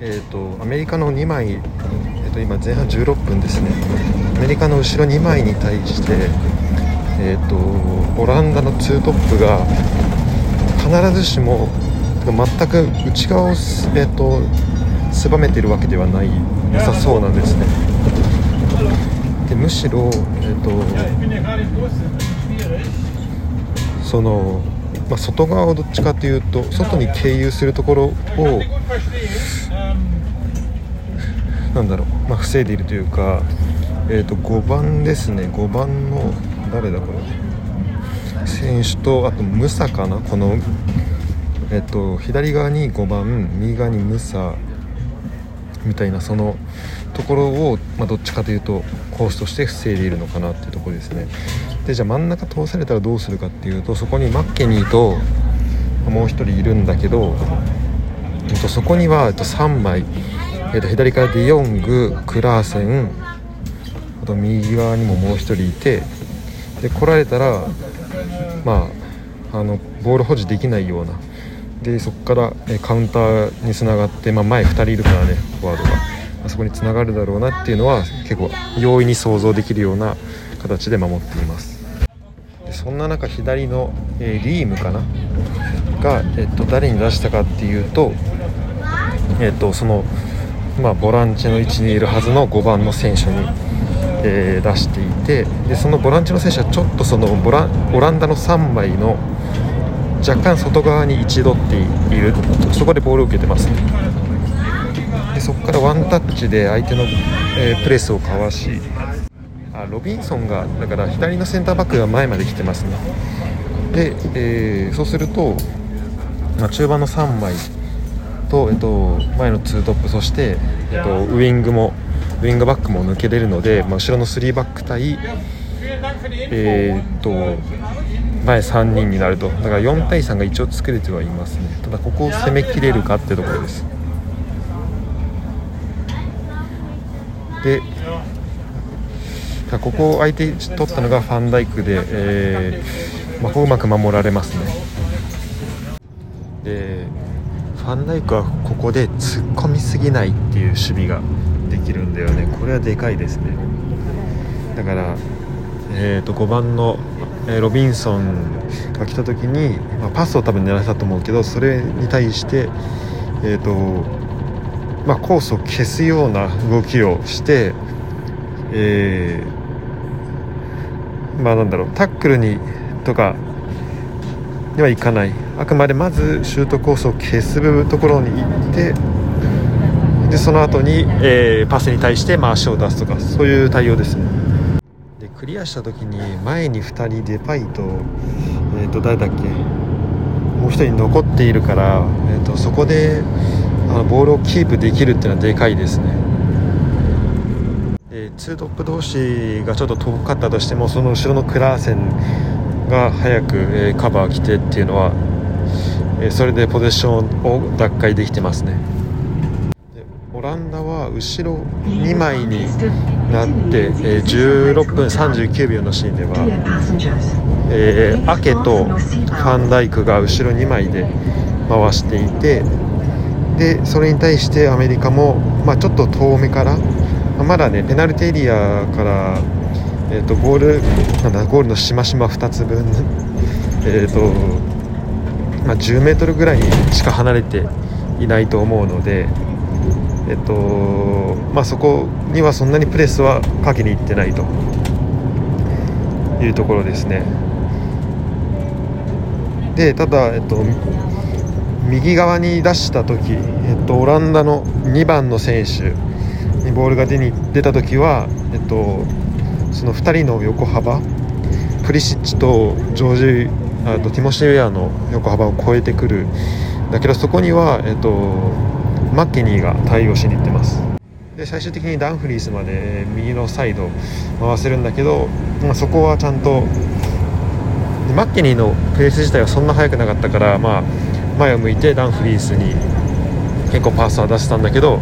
えーと、アメリカの2枚、えーと、今前半16分ですね。アメリカの後ろ2枚に対して、えーと、オランダの2トップが必ずしも全く内側を、えー、と狭めているわけではない良さそうなんですね。でむしろ、えー、とそのまあ、外側をどっちかというと外に経由するところをなんだろう、まあ、防いでいるというか、えー、と5番ですね。5番の誰だこれ。選手とあとムサかな。この、えー、と左側に5番右側にムサみたいなそのところを、まあ、どっちかというとコースとして防いでいるのかなっていうところですね。でじゃあ真ん中通されたらどうするかっていうとそこにマッケニーともう1人いるんだけど、えっと、そこには、えっと、3枚、えっと、左からディヨングクラーセンあと右側にももう1人いてで来られたらまああのボール保持できないような。でそこからえカウンターにつながって、まあ、前2人いるからねフォワードが、あ、そこにつながるだろうなっていうのは結構容易に想像できるような形で守っています。でそんな中左の、えー、リームかな？が、えっと、誰に出したかっていうと,、えっとその、まあ、ボランチの位置にいるはずの5番の選手に、えー、出していてでそのボランチの選手はちょっとそのボラオランダの3枚の若干外側に位置取っているそこでボールを受けてます。ねでそこからワンタッチで相手の、えー、プレスをかわしあロビンソンがだから左のセンターバックが前まで来てますね。で、えー、そうすると、まあ、中盤の3枚と、えっと、前の2トップそして、えっと、ウイングもウイングバックも抜けれるので、まあ、後ろの3バック対えー、っと前3人になると。だから4対3が一応作れてはいますね。ただここを攻めきれるかってところです。でここを相手取ったのがファンダイクで、えーまあ、うまく守られますね。でファンダイクはここで突っ込みすぎないっていう守備ができるんだよね。これはでかいですね。だから、えー、と5番のロビンソンが来た時に、まあ、パスを多分狙ったと思うけどそれに対して、えーとまあ、コースを消すような動きをして、えーまあなんだろうタックルにとかにはいかない。あくまでまずシュートコースを消すところに行ってでその後に、えー、パスに対してま足を出すとかそういう対応ですね。でクリアした時に前に2人デパイと,、えー、と誰だっけ？もう1人残っているから、えー、とそこであのボールをキープできるっていうのはでかいですね。2トップ同士がちょっと遠かったとしてもその後ろのクラーセンが早く、え、カバー来てっていうのは、え、それでポゼッションを奪回できてますね。でオランダは後ろ2枚になって、え、16分39秒のシーンでは、えー、アケとファンダイクが後ろ2枚で回していてでそれに対してアメリカも、まあ、ちょっと遠目からまだねペナルティエリアから、えーと、ゴールなんだゴールのしましま2つ分えーと、まあ、10メートルぐらいしか離れていないと思うので、えーとまあ、そこにはそんなにプレスはかけにいってないというところですね。でただ、えっと、右側に出した時、えっと、オランダの2番の選手にボールが出に出た時は、えっと、その2人の横幅プリシッチとジョージあとティモシー・ウェアの横幅を超えてくる。だけどそこには、えっと、マッケニーが対応しに行ってます。で最終的にダンフリースまで右のサイド回せるんだけど、まあ、そこはちゃんとマッケニーのペース自体はそんな速くなかったから、まあ、前を向いてダンフリースに結構パースは出したんだけど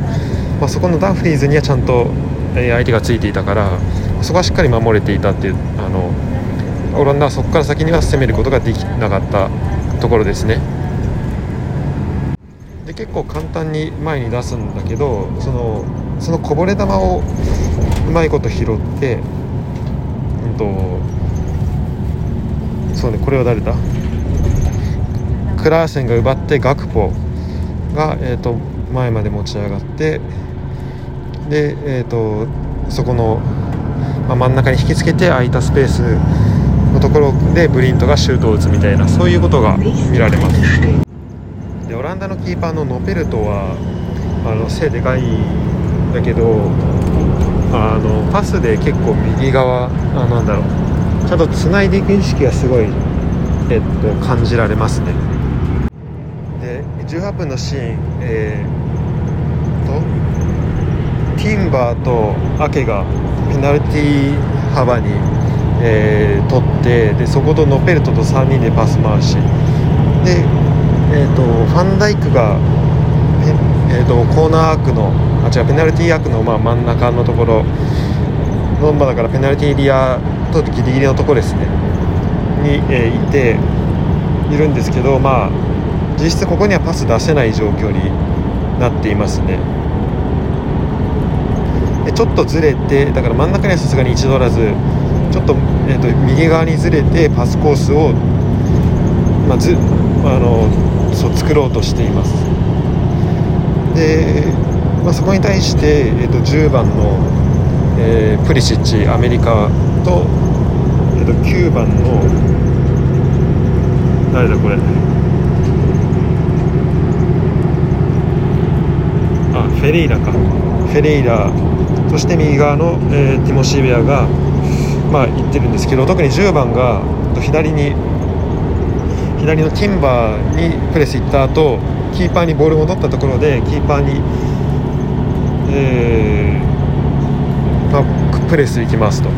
まあ、そこのダンフリーズにはちゃんと相手がついていたからそこはしっかり守れていたっていうあのオランダはそこから先には攻めることができなかったところですね。で結構簡単に前に出すんだけどそのそのこぼれ球をうまいこと拾って、うんとそうねこれは誰だ？クラーセンが奪ってガクポが、えーと、前まで持ち上がってで、えーと、そこの、まあ、真ん中に引きつけて空いたスペースのところでブリントがシュートを打つみたいなそういうことが見られます。でオランダのキーパーのノペルトはあの背でかいんだけどあのパスで結構右側あなんだろう。ちゃんとつないでいく意識がすごい、えっと、感じられますね。で18分のシーン、えー、とティンバーとアケがペナルティー幅に、えー、取ってでそことノペルトと3人でパス回し。で、えーと、ファンダイクが、えーと、コーナーアークのあ違うペナルティーアークの、まあ、真ん中のところの、まあ、だからペナルティーエリアとギリギリのところですね。に、えー、いているんですけどまあ実質ここにはパス出せない状況になっていますね。ちょっとずれてだから真ん中にはさすがに一度おらずちょっと,、えーと、右側にずれてパスコースを、まあ、ずあのそう作ろうとしています。で、まあ、そこに対して、えーと、10番の、えー、プリシッチアメリカと,、えーと、9番の誰だこれ？あフェレイラか。フェレイラそして右側の、えー、ティモシー・ベアが、まあ、行ってるんですけど特に10番が左に左のティンバーにプレス行った後キーパーにボール戻ったところでキーパーに、えーまあ、プレス行きますと。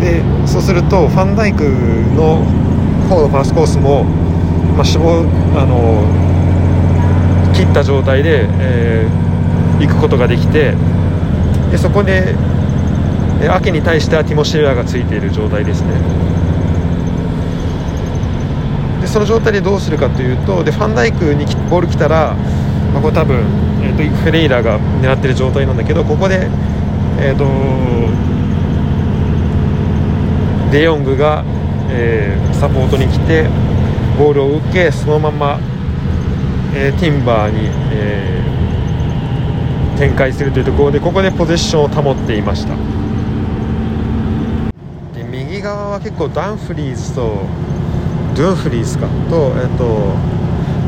でそうするとファンダイクの方のパスコースも、まあ、あの切った状態で、えー、行くことができてでそこでアケに対してはティモシェアがついている状態ですね。でその状態でどうするかというとでファンダイクにボール来たら、まあ、これ多分、えーと、フェレイラが狙ってる状態なんだけどここで、えーと、デヨングが、えー、サポートに来てボールを受けそのまま、えー、ティンバーに、えー、展開するというところでここでポゼッションを保っていました。で右側は結構ダンフリーズとドゥンフリーズかと,、えっと、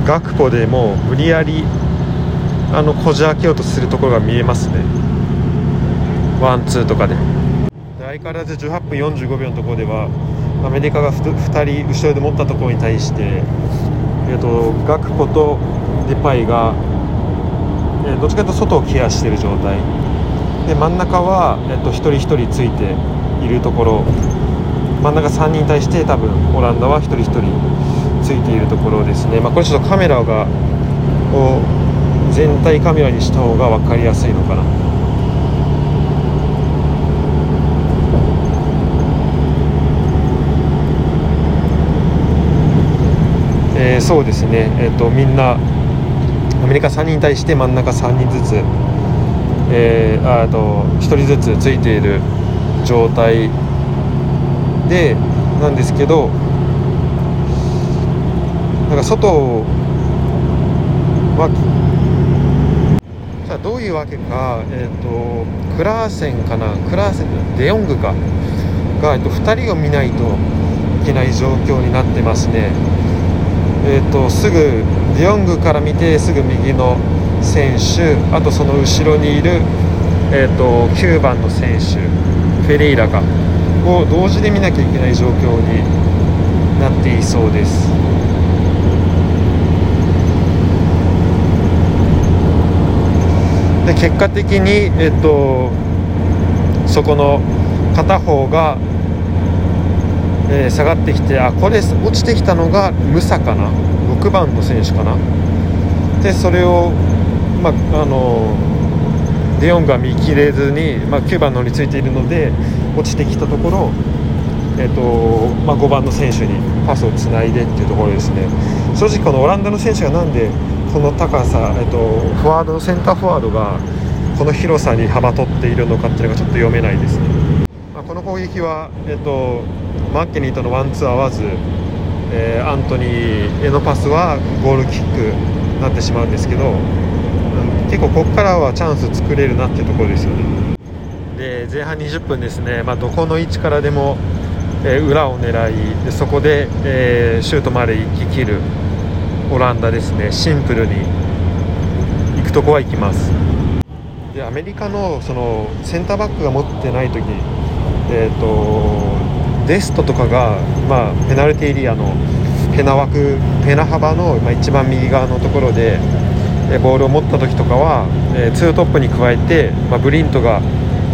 ガクポでも無理やりあのこじ開けようとするところが見えますね。ワンツーとかで。相変わらず18分45秒のところではアメリカが 2, 人後ろで持ったところに対して、えっと、ガクポとデパイが、どっちかというと外をケアしている状態。で真ん中は、えっと、一人一人ついているところ。真ん中3人に対して多分オランダは1人1人ついているところですね、まあ、これちょっとカメラがを全体カメラにした方が分かりやすいのかな。えー、そうですね、えーと、みんなアメリカ3人に対して真ん中3人ずつ、えー、あと1人ずつついている状態でなんですけどなんか外はじゃあどういうわけか、えーと、クラーセンかなクラーセンデヨングかが、えーと、2人を見ないといけない状況になってますね。えーと、すぐデヨングから見てすぐ右の選手あとその後ろにいる、えー、と9番の選手フェレイラかを同時で見なきゃいけない状況になっていそうです。で結果的に、えっと、そこの片方が、えー、下がってきてあこれ落ちてきたのがムサかな。6番の選手かな？でそれを、まあ、あのデヨンが見切れずに、まあ、9番のについているので落ちてきたところ、えーとまあ、5番の選手にパスをつないでっていうところですね。正直このオランダの選手がなんでこの高さ、えっと、フォワードセンターフォワードがこの広さに幅取っているのかっていうのがちょっと読めないですね、まあ、この攻撃は、えっと、マッケニーとのワンツー合わず、えー、アントニーへのパスはゴールキックになってしまうんですけど、うん、結構ここからはチャンス作れるなってところですよね。で前半20分ですね、まあ、どこの位置からでも、えー、裏を狙いでそこで、えー、シュートまで行ききるオランダですね。シンプルに。行くとこは行きます。でアメリカのそのセンターバックが持ってない時えっ、ー、とデストとかが、まあ、ペナルティエリアのペナ枠ペナ幅の、まあ、一番右側のところでボールを持った時とかは、え、ツートップに加えて、まあ、ブリントが、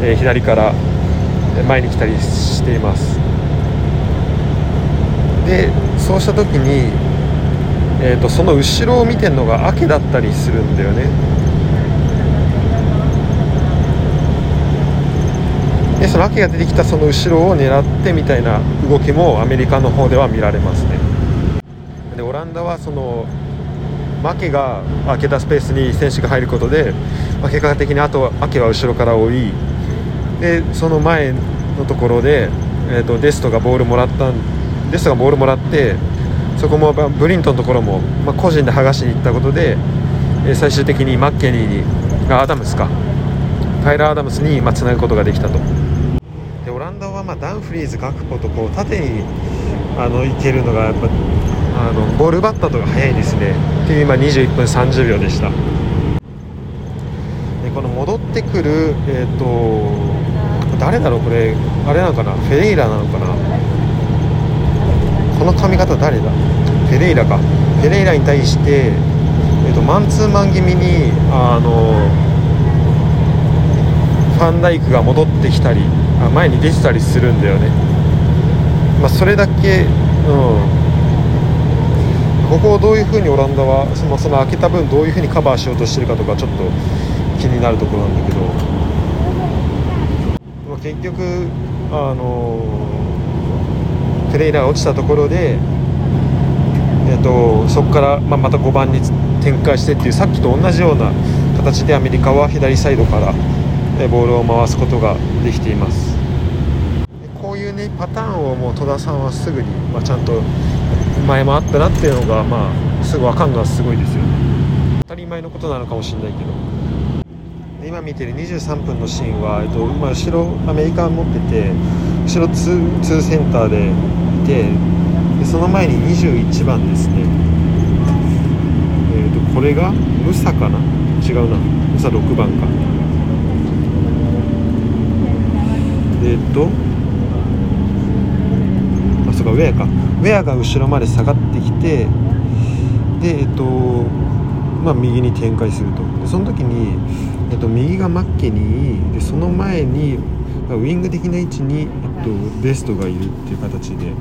え、左から前に来たりしています。でそうした時にえーと、その後ろを見てるのが秋だったりするんだよね。でその秋が出てきたその後ろを狙ってみたいな動きもアメリカの方では見られますね。でオランダはその負けが開けたスペースに選手が入ることで、まあ、結果的にあと秋は後ろから追いでその前のところで、えーと、デストがボールもらったデストがボールもらってそこもブリントのところも、まあ、個人で剥がしに行ったことで、え最終的にマッケニーにアダムスか。タイラー・アダムスにつなぐことができたと。ダンフリーズ、ガクポとこう縦にあのいけるのがやっぱあのボール奪ったとが速いですね。っていう今21分30秒でした。でこの戻ってくる、えーと、誰だろうこれ。あれなのかな？フェレイラなのかな？この髪型誰だ？フェレイラか。フェレイラに対して、えーと、マンツーマン気味にあのファンダイクが戻ってきたり前に出てたりするんだよね、まあ、それだけ、うん、ここをどういうふうにオランダはそのその開けた分どういうふうにカバーしようとしてるかとかちょっと気になるところなんだけど、まあ、結局あのトレーラーが落ちたところで、えーと、そこから、まあ、また5番に展開してっていうさっきと同じような形でアメリカは左サイドからボールを回すことができています。こういうねパターンをもう戸田さんはすぐに、まあ、ちゃんと前もあったなっていうのが、まあ、すぐ分かるのはすごいですよね。当たり前のことなのかもしれないけど。今見てる23分のシーンは、えっと、今後ろアメリカン持ってて後ろ 2, 2センターでいてでその前に21番ですね。えっ、とこれがムサかな？違うな。ムサ6番か。えっ、とウェアか。ウェアが後ろまで下がってきてでえっ、とまあ右に展開すると。でその時に、えっと、右がマッケニーでその前にウィング的な位置に、えっと、ベストがいるっていう形で、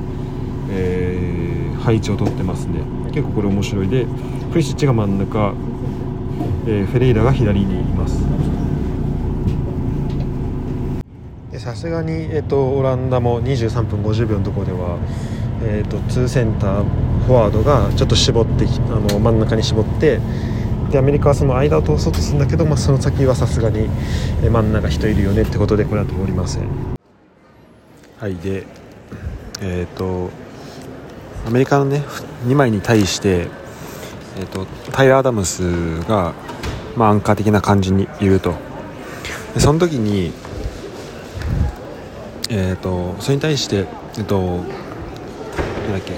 えー、配置をとってますね結構これ面白い。でプリシッチが真ん中、えー、フェレイラが左にいます。さすがに、えっと、オランダも23分50秒のところでは、えっと、2センターフォワードがちょっと絞ってあの真ん中に絞ってでアメリカはその間を通そうとするんだけど、まあ、その先はさすがに真ん中人いるよねってことでこれは通りません。はいでえっ、とアメリカのね2枚に対して、えーと、タイラー・アダムスが、まあ、アンカー的な感じにいると。でその時にえ、ー、とそれに対してえ、ー、となんだっけ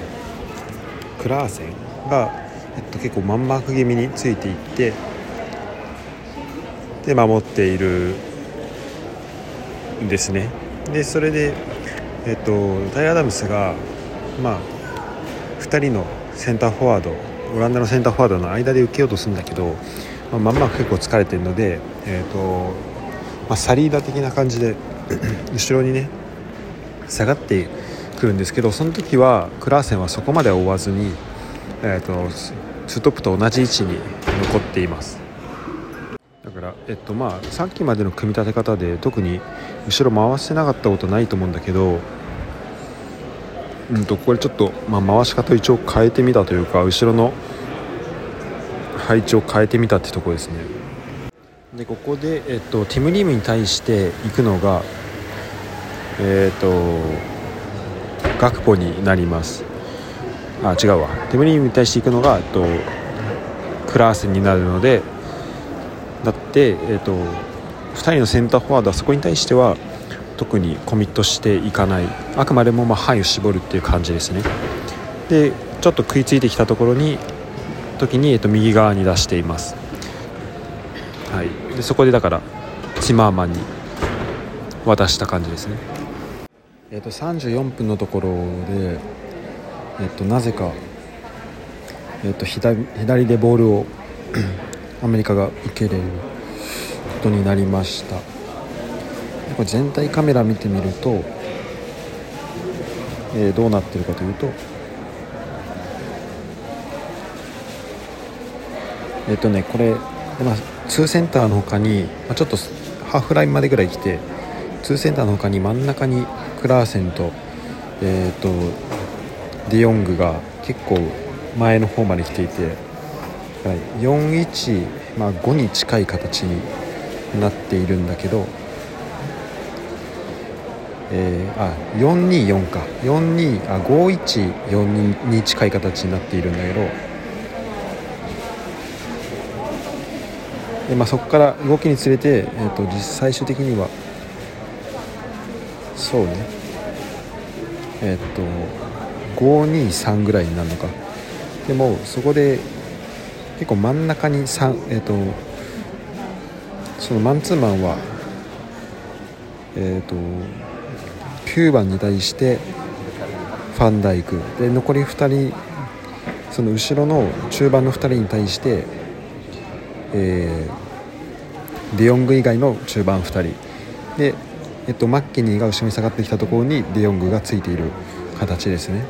クラーセンがえっと、結構マンマーク気味についていってで守っているんですね。でそれで、えっと、タイ・アダムスが、まあ、2人のセンターフォワードオランダのセンターフォワードの間で受けようとするんだけど、まあ、マンマーク結構疲れてるので、えっとまあ、サリーダ的な感じで 後ろにね下がってくるんですけどその時はクラーセンはそこまで追わずに、えーとツートップと同じ位置に残っています。だから、えっとまあ、さっきまでの組み立て方で特に後ろ回してなかったことないと思うんだけど、うんと、これちょっと、まあ、回し方一応変えてみたというか後ろの配置を変えてみたってとこですね。でここで、えっと、ティム・リームに対して行くのがえっとガクポになります。あ違うわ。テム・リームに対して行くのが、と、クラーセンになるのでだって、えっと、2人のセンターフォワードはそこに対しては特にコミットしていかない。あくまでもま範囲を絞るっていう感じですね。でちょっと食いついてきたところに時に、えっと、右側に出しています、はい、でそこでだからチマーマンに渡した感じですね、えっと、34分のところで、えっと、なぜか、えっと、左左でボールを アメリカが受けれることになりました。これ全体カメラ見てみると、えー、どうなっているかというとえっ、とねこれ、まあ、2センターの他に、まあ、ちょっとハーフラインまでぐらい来て2センターの他に真ん中にクラーセンと,、えーと、ディヨングが結構前の方まで来ていて41、まあ、5に近い形になっているんだけど、えー、あ424か。42あ5142に近い形になっているんだけどで、まあ、そこから動きにつれて、えーと、実最終的にはそうね。えっ、と523ぐらいになるのか。でもそこで結構真ん中に3えっ、とそのマンツーマンはえっ、と9番に対してファンダイク。で残り2人その後ろの中盤の2人に対してえー、ディヨング以外の中盤2人。で、えっと、マッケニーが後ろに下がってきたところにデヨングがついている形ですね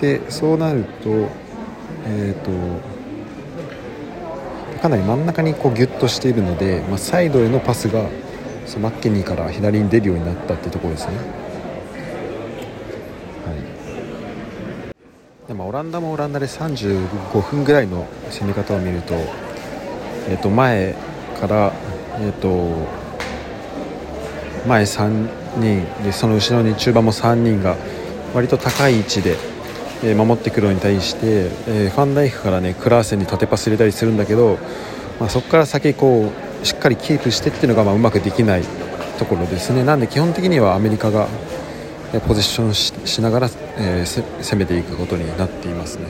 でそうなるとえ、ー、とかなり真ん中にこうギュッとしているので、まあ、サイドへのパスがそのマッケニーから左に出るようになったっていうところですね。はい、でもオランダもオランダで35分ぐらいの攻め方を見るとえー、と前から、えー、と前3人でその後ろに中盤も3人が割と高い位置で、守ってくるのに対して、ファンダイクからねクラーセンに縦パス入れたりするんだけど、まあ、そこから先こうしっかりキープしてっていうのがまあうまくできないところですねなんで基本的にはアメリカがポジションしながら、え、攻めていくことになっていますね。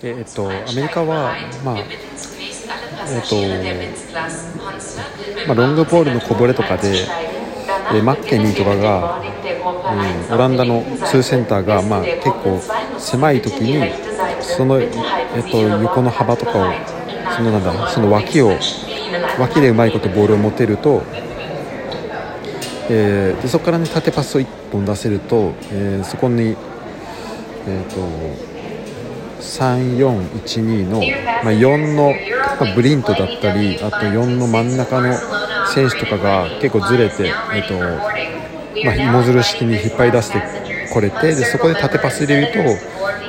でえっと、アメリカは、まあえーとまあ、ロングボールのこぼれとかで、えー、マッケニーとかが、うん、オランダの2センターが、まあ、結構狭い時にその、えーと、横の幅とかをそのなんだその脇を脇でうまいことボールを持てると、えー、でそこから、ね、縦パスを1本出せると、えー、そこに、えーと3412の、まあ、4の、まあ、ブリントだったりあと4の真ん中の選手とかが結構ずれて、えっとまあ、芋づる式に引っ張り出してこれてでそこで縦パス入れると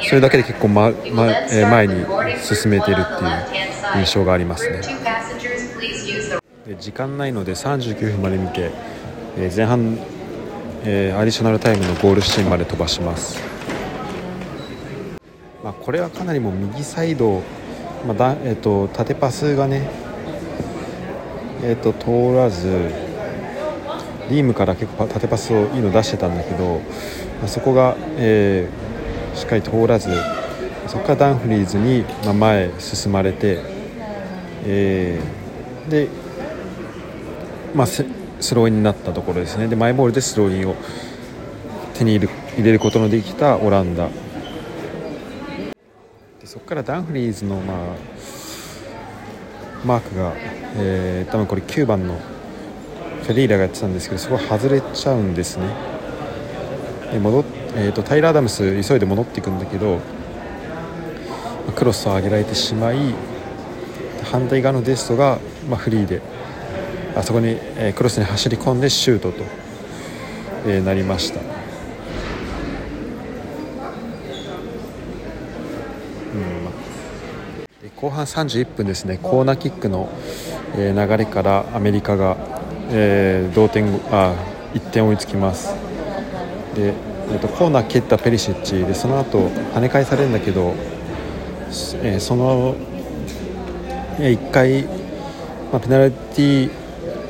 それだけで結構、ままえ前に進めてるっていう印象がありますね。で時間ないので39分まで見て、え前半、えー、アディショナルタイムのゴールシーンまで飛ばしますまあ、これはかなりも右サイド、まあだえーと、縦パスがね、えーと、通らずリームから結構縦パスをいいの出してたんだけど、まあ、そこが、えー、しっかり通らずそこからダンフリーズに、まあ、前進まれて、えー、で、まあ、スローインになったところですね。でマイボールでスローインを手に入れることのできたオランダ。そこからダンフリーズの、まあ、マークが、えー、多分これ9番のフェリーラがやってたんですけどそこ外れちゃうんですね。で戻っ、えーと、タイラー・アダムス急いで戻っていくんだけどクロスを上げられてしまい反対側のデストが、まあ、フリーであそこに、えー、クロスに走り込んでシュートと、えー、なりました。後半31分ですね。コーナーキックの、え流れからアメリカが、え、同点あ1点追いつきます。で、えーと、コーナー蹴ったペリシッチ。でその後跳ね返されるんだけど、え、その、え、1回、まあ、ペナルティー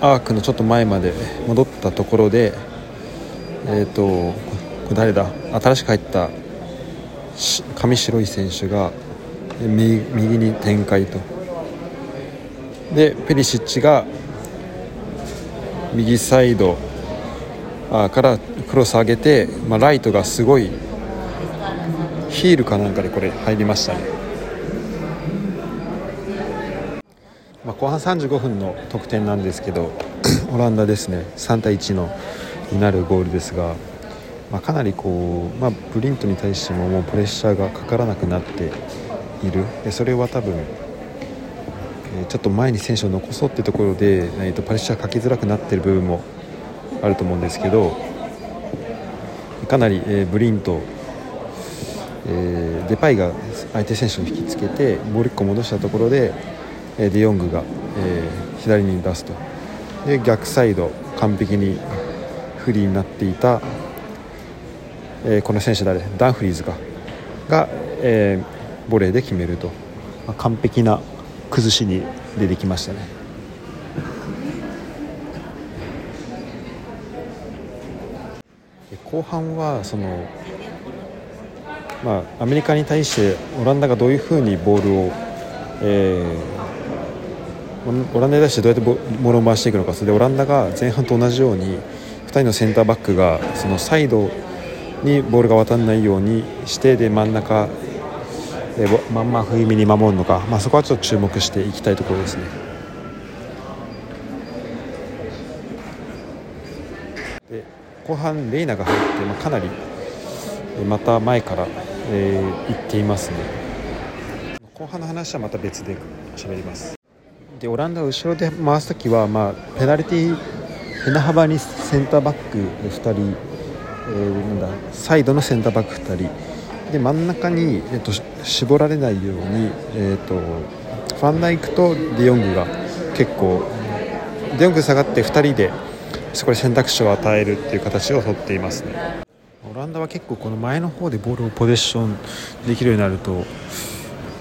アークのちょっと前まで戻ったところでえ、ー、とこれ誰だ？新しく入った上白い選手が右右に展開と。でペリシッチが右サイドからクロス上げて、まあ、ライトがすごいヒールかなんかでこれ入りましたね、まあ、後半35分の得点なんですけど オランダですね。3対1のになるゴールですが、まあ、かなりこう、まあ、ブリントに対してももうプレッシャーがかからなくなっている。でそれは多分ちょっと前に選手を残そうってところで、えー、とプレッシャーかけづらくなっている部分もあると思うんですけどかなり、えー、ブリント、えー、デパイが相手選手を引きつけてボール1個戻したところで、えー、デヨングが、えー、左に出すと。で逆サイド完璧にフリーになっていた、えー、この選手誰？ダンフリーズか。が、えー、ボレーで決めると、まあ、完璧な崩しに出てきましたね。後半はその、まあ、アメリカに対してオランダがどういうふうにボールを、えー、オランダに対してどうやってボールを回していくのかそれでオランダが前半と同じように2人のセンターバックがそのサイドにボールが渡らないようにしてで真ん中えー、まんま冬見に守るのか、まあ、そこはちょっと注目していきたいところですね。で後半、レイナが入って、まあ、かなりまた前から、えー、行っていますね。後半の話はまた別で喋ります。でオランダは後ろで回す時は、まあ、ペナルティー幅にセンターバック2人、えー、なんだサイドのセンターバック2人で真ん中に、えっと、絞られないように、えっと、ファンダイクとデヨングが結構デヨング下がって2人でそこで選択肢を与えるっていう形をとっていますね。オランダは結構この前の方でボールをポゼッションできるようになると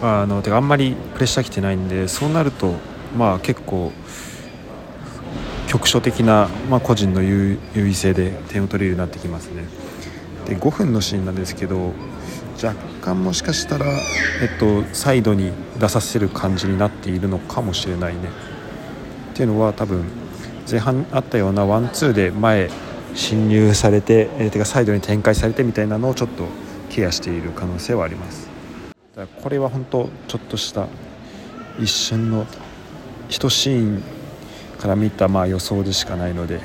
あのてかあんまりプレッシャーきてないんでそうなるとまあ結構局所的な、まあ、個人の優位性で点を取れるようになってきますね。で5分のシーンなんですけど若干もしかしたら、えっと、サイドに出させる感じになっているのかもしれないね。っていうのは多分前半あったようなワンツーで前侵入されて、えー、てかサイドに展開されてみたいなのをちょっとケアしている可能性はあります。だからこれは本当ちょっとした一瞬の1シーンから見たまあ予想でしかないので